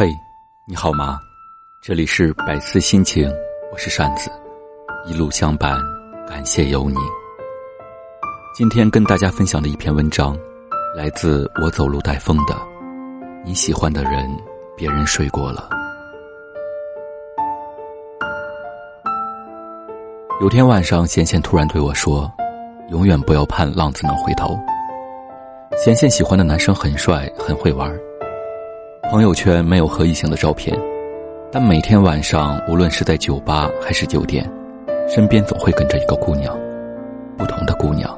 嘿，你好吗？这里是百思心情，我是扇子，一路相伴，感谢有你。今天跟大家分享的一篇文章，来自我走路带风的。你喜欢的人，别人睡过了。有天晚上，贤贤突然对我说：“永远不要盼浪子能回头。”贤贤喜欢的男生很帅，很会玩。朋友圈没有和异性的照片，但每天晚上，无论是在酒吧还是酒店，身边总会跟着一个姑娘，不同的姑娘。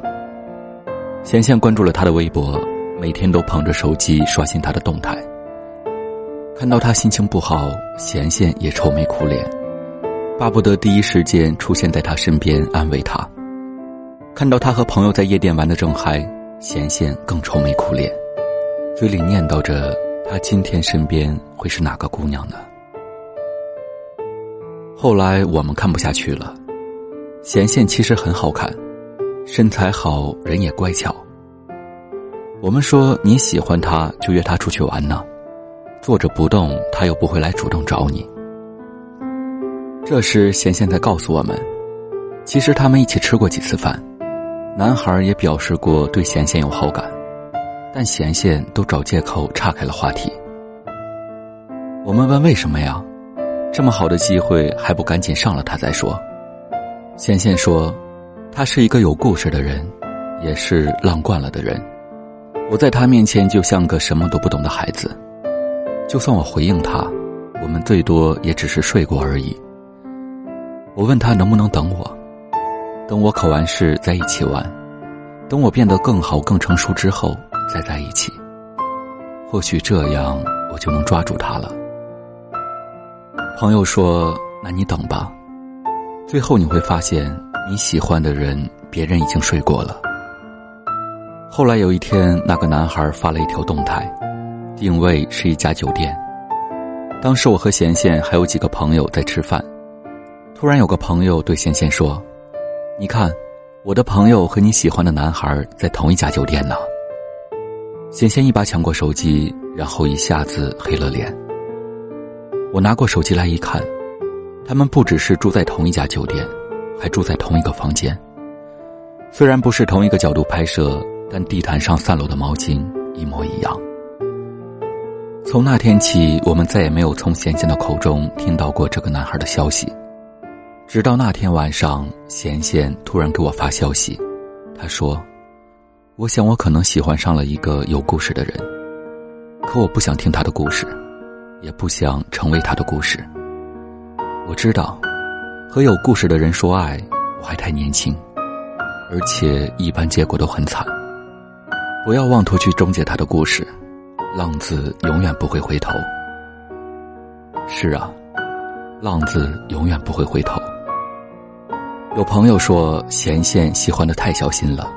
贤贤关注了他的微博，每天都捧着手机刷新他的动态。看到他心情不好，贤贤也愁眉苦脸，巴不得第一时间出现在他身边安慰他。看到他和朋友在夜店玩的正嗨，贤贤更愁眉苦脸，嘴里念叨着。他今天身边会是哪个姑娘呢？后来我们看不下去了。贤贤其实很好看，身材好，人也乖巧。我们说你喜欢他，就约他出去玩呢。坐着不动，他又不会来主动找你。这时贤贤在告诉我们，其实他们一起吃过几次饭，男孩也表示过对贤贤有好感。但贤贤都找借口岔开了话题。我们问为什么呀？这么好的机会还不赶紧上了他再说。贤贤说，他是一个有故事的人，也是浪惯了的人。我在他面前就像个什么都不懂的孩子。就算我回应他，我们最多也只是睡过而已。我问他能不能等我，等我考完试在一起玩，等我变得更好更成熟之后。再在一起，或许这样我就能抓住他了。朋友说：“那你等吧，最后你会发现你喜欢的人，别人已经睡过了。”后来有一天，那个男孩发了一条动态，定位是一家酒店。当时我和贤贤还有几个朋友在吃饭，突然有个朋友对贤贤说：“你看，我的朋友和你喜欢的男孩在同一家酒店呢。”贤贤一把抢过手机，然后一下子黑了脸。我拿过手机来一看，他们不只是住在同一家酒店，还住在同一个房间。虽然不是同一个角度拍摄，但地毯上散落的毛巾一模一样。从那天起，我们再也没有从贤贤的口中听到过这个男孩的消息。直到那天晚上，贤贤突然给我发消息，他说。我想，我可能喜欢上了一个有故事的人，可我不想听他的故事，也不想成为他的故事。我知道，和有故事的人说爱，我还太年轻，而且一般结果都很惨。不要妄图去终结他的故事，浪子永远不会回头。是啊，浪子永远不会回头。有朋友说，贤贤喜欢的太小心了。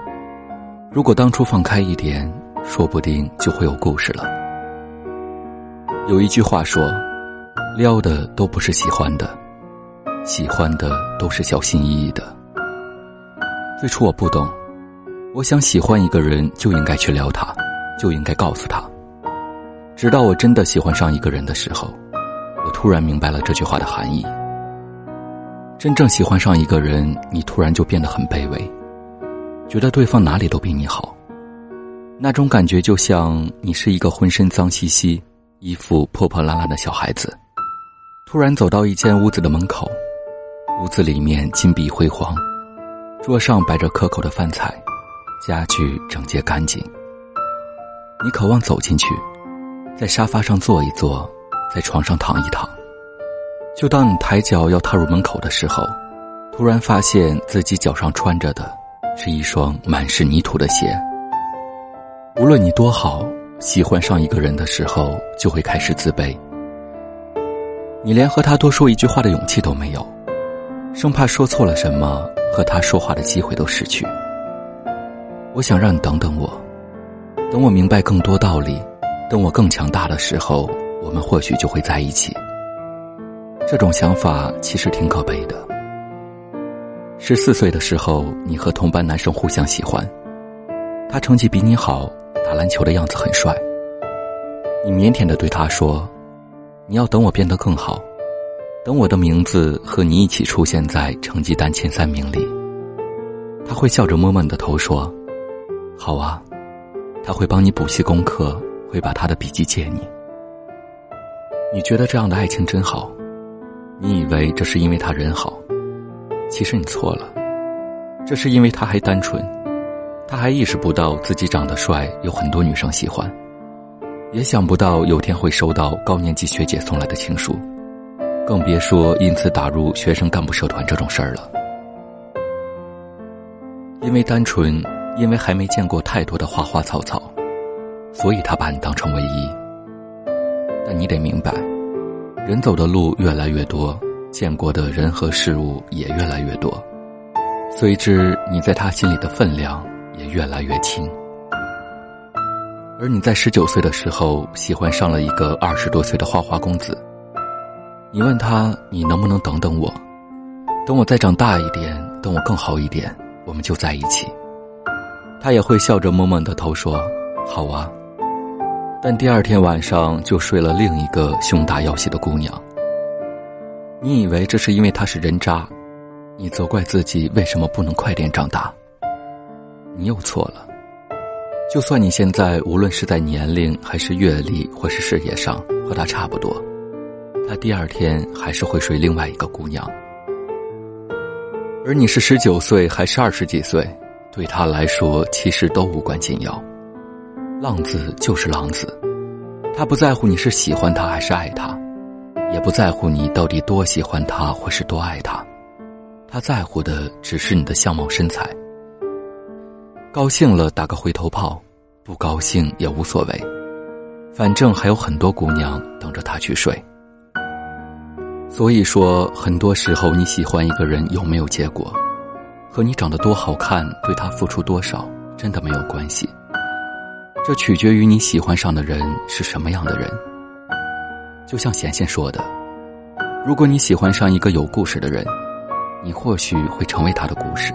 如果当初放开一点，说不定就会有故事了。有一句话说：“撩的都不是喜欢的，喜欢的都是小心翼翼的。”最初我不懂，我想喜欢一个人就应该去撩他，就应该告诉他。直到我真的喜欢上一个人的时候，我突然明白了这句话的含义。真正喜欢上一个人，你突然就变得很卑微。觉得对方哪里都比你好，那种感觉就像你是一个浑身脏兮兮、衣服破破烂烂的小孩子，突然走到一间屋子的门口，屋子里面金碧辉煌，桌上摆着可口的饭菜，家具整洁干净。你渴望走进去，在沙发上坐一坐，在床上躺一躺。就当你抬脚要踏入门口的时候，突然发现自己脚上穿着的。是一双满是泥土的鞋。无论你多好，喜欢上一个人的时候，就会开始自卑。你连和他多说一句话的勇气都没有，生怕说错了什么，和他说话的机会都失去。我想让你等等我，等我明白更多道理，等我更强大的时候，我们或许就会在一起。这种想法其实挺可悲的。十四岁的时候，你和同班男生互相喜欢，他成绩比你好，打篮球的样子很帅。你腼腆的对他说：“你要等我变得更好，等我的名字和你一起出现在成绩单前三名里。他会笑着摸摸你的头说：“好啊。”他会帮你补习功课，会把他的笔记借你。你觉得这样的爱情真好？你以为这是因为他人好？其实你错了，这是因为他还单纯，他还意识不到自己长得帅，有很多女生喜欢。也想不到有天会收到高年级学姐送来的情书，更别说因此打入学生干部社团这种事儿了。因为单纯，因为还没见过太多的花花草草，所以他把你当成唯一。但你得明白，人走的路越来越多，见过的人和事物也越来越多，随之你在他心里的分量也越来越轻。而你在十九岁的时候喜欢上了一个二十多岁的花花公子，你问他你能不能等等我，等我再长大一点，等我更好一点，我们就在一起。他也会笑着摸摸你的头说：“好啊。”但第二天晚上就睡了另一个胸大腰细的姑娘。你以为这是因为他是人渣，你责怪自己为什么不能快点长大。你又错了。就算你现在无论是在年龄还是阅历或是事业上和他差不多，他第二天还是会睡另外一个姑娘。而你是十九岁还是二十几岁，对他来说其实都无关紧要。浪子就是浪子，他不在乎你是喜欢他还是爱他，也不在乎你到底多喜欢他或是多爱他，他在乎的只是你的相貌身材。高兴了打个回头炮，不高兴也无所谓，反正还有很多姑娘等着他去睡。所以说，很多时候你喜欢一个人有没有结果，和你长得多好看、对他付出多少，真的没有关系。这取决于你喜欢上的人是什么样的人。就像贤贤说的，如果你喜欢上一个有故事的人，你或许会成为他的故事，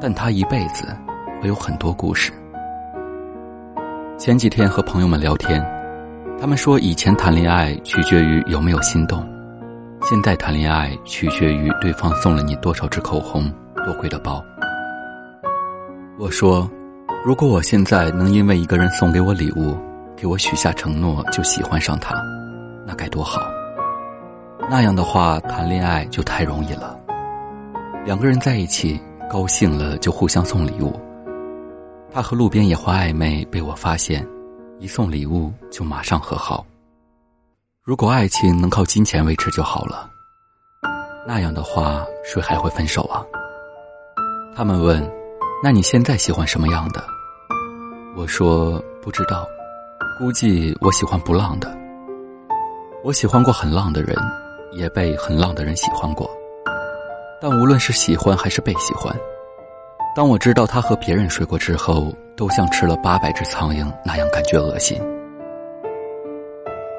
但他一辈子。会有很多故事。前几天和朋友们聊天，他们说以前谈恋爱取决于有没有心动，现在谈恋爱取决于对方送了你多少支口红、多贵的包。我说，如果我现在能因为一个人送给我礼物，给我许下承诺就喜欢上他，那该多好！那样的话，谈恋爱就太容易了。两个人在一起，高兴了就互相送礼物。他和路边野花暧昧被我发现，一送礼物就马上和好。如果爱情能靠金钱维持就好了，那样的话谁还会分手啊？他们问：“那你现在喜欢什么样的？”我说：“不知道，估计我喜欢不浪的。我喜欢过很浪的人，也被很浪的人喜欢过，但无论是喜欢还是被喜欢。”当我知道他和别人睡过之后，都像吃了八百只苍蝇那样感觉恶心。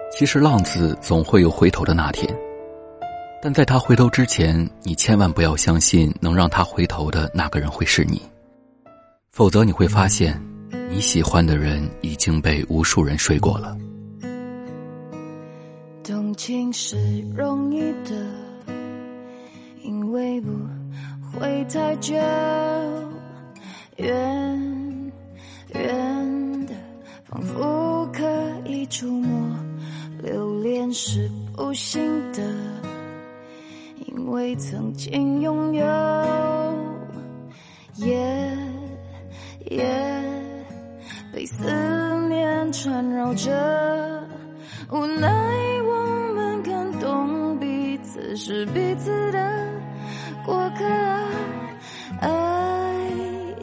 其实浪子总会有回头的那天，但在他回头之前，你千万不要相信能让他回头的那个人会是你，否则你会发现，你喜欢的人已经被无数人睡过了。动情是容易的，因为不会太久。远远的，仿佛可以触摸；留恋是不幸的，因为曾经拥有。夜夜被思念缠绕着，无奈是彼此的过客。爱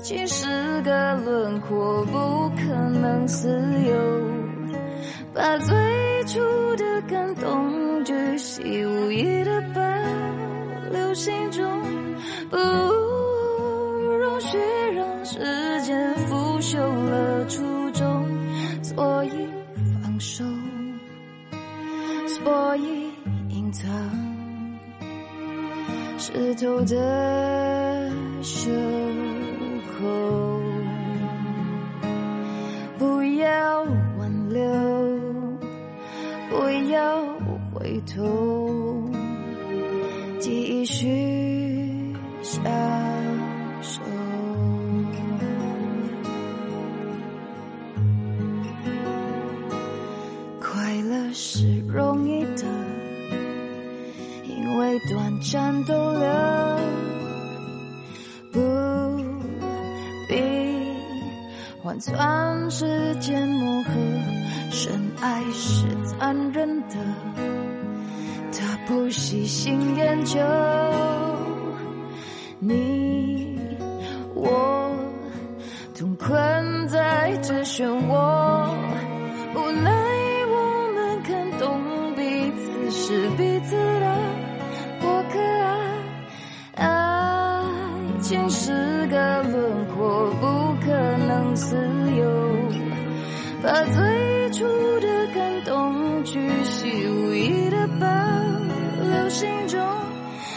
情是个轮廓，不可能自由。把最初的感动巨细无遗的保留心中，不容许让时间腐朽了初衷，所以放手，所以隐藏湿透的胸口。不要挽留，不要回头，继续享受。快乐是容易的，因为短暂的间磨合。深爱是残忍的，他不细心研究。你我同困在这漩涡，无奈我们看懂彼此是彼此的过客啊。爱情是个轮廓，不可能死。把最初的感动巨细无遗的保留心中，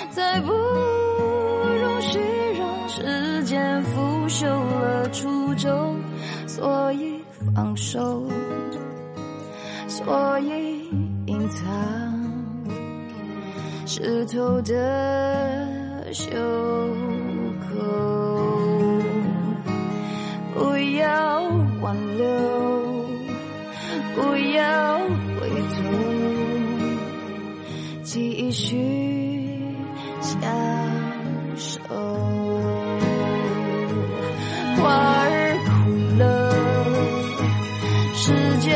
再不容许让时间腐朽了初衷，所以放手，所以隐藏湿透的袖口，不要挽留。不要回头，继续相守。花儿哭了，时间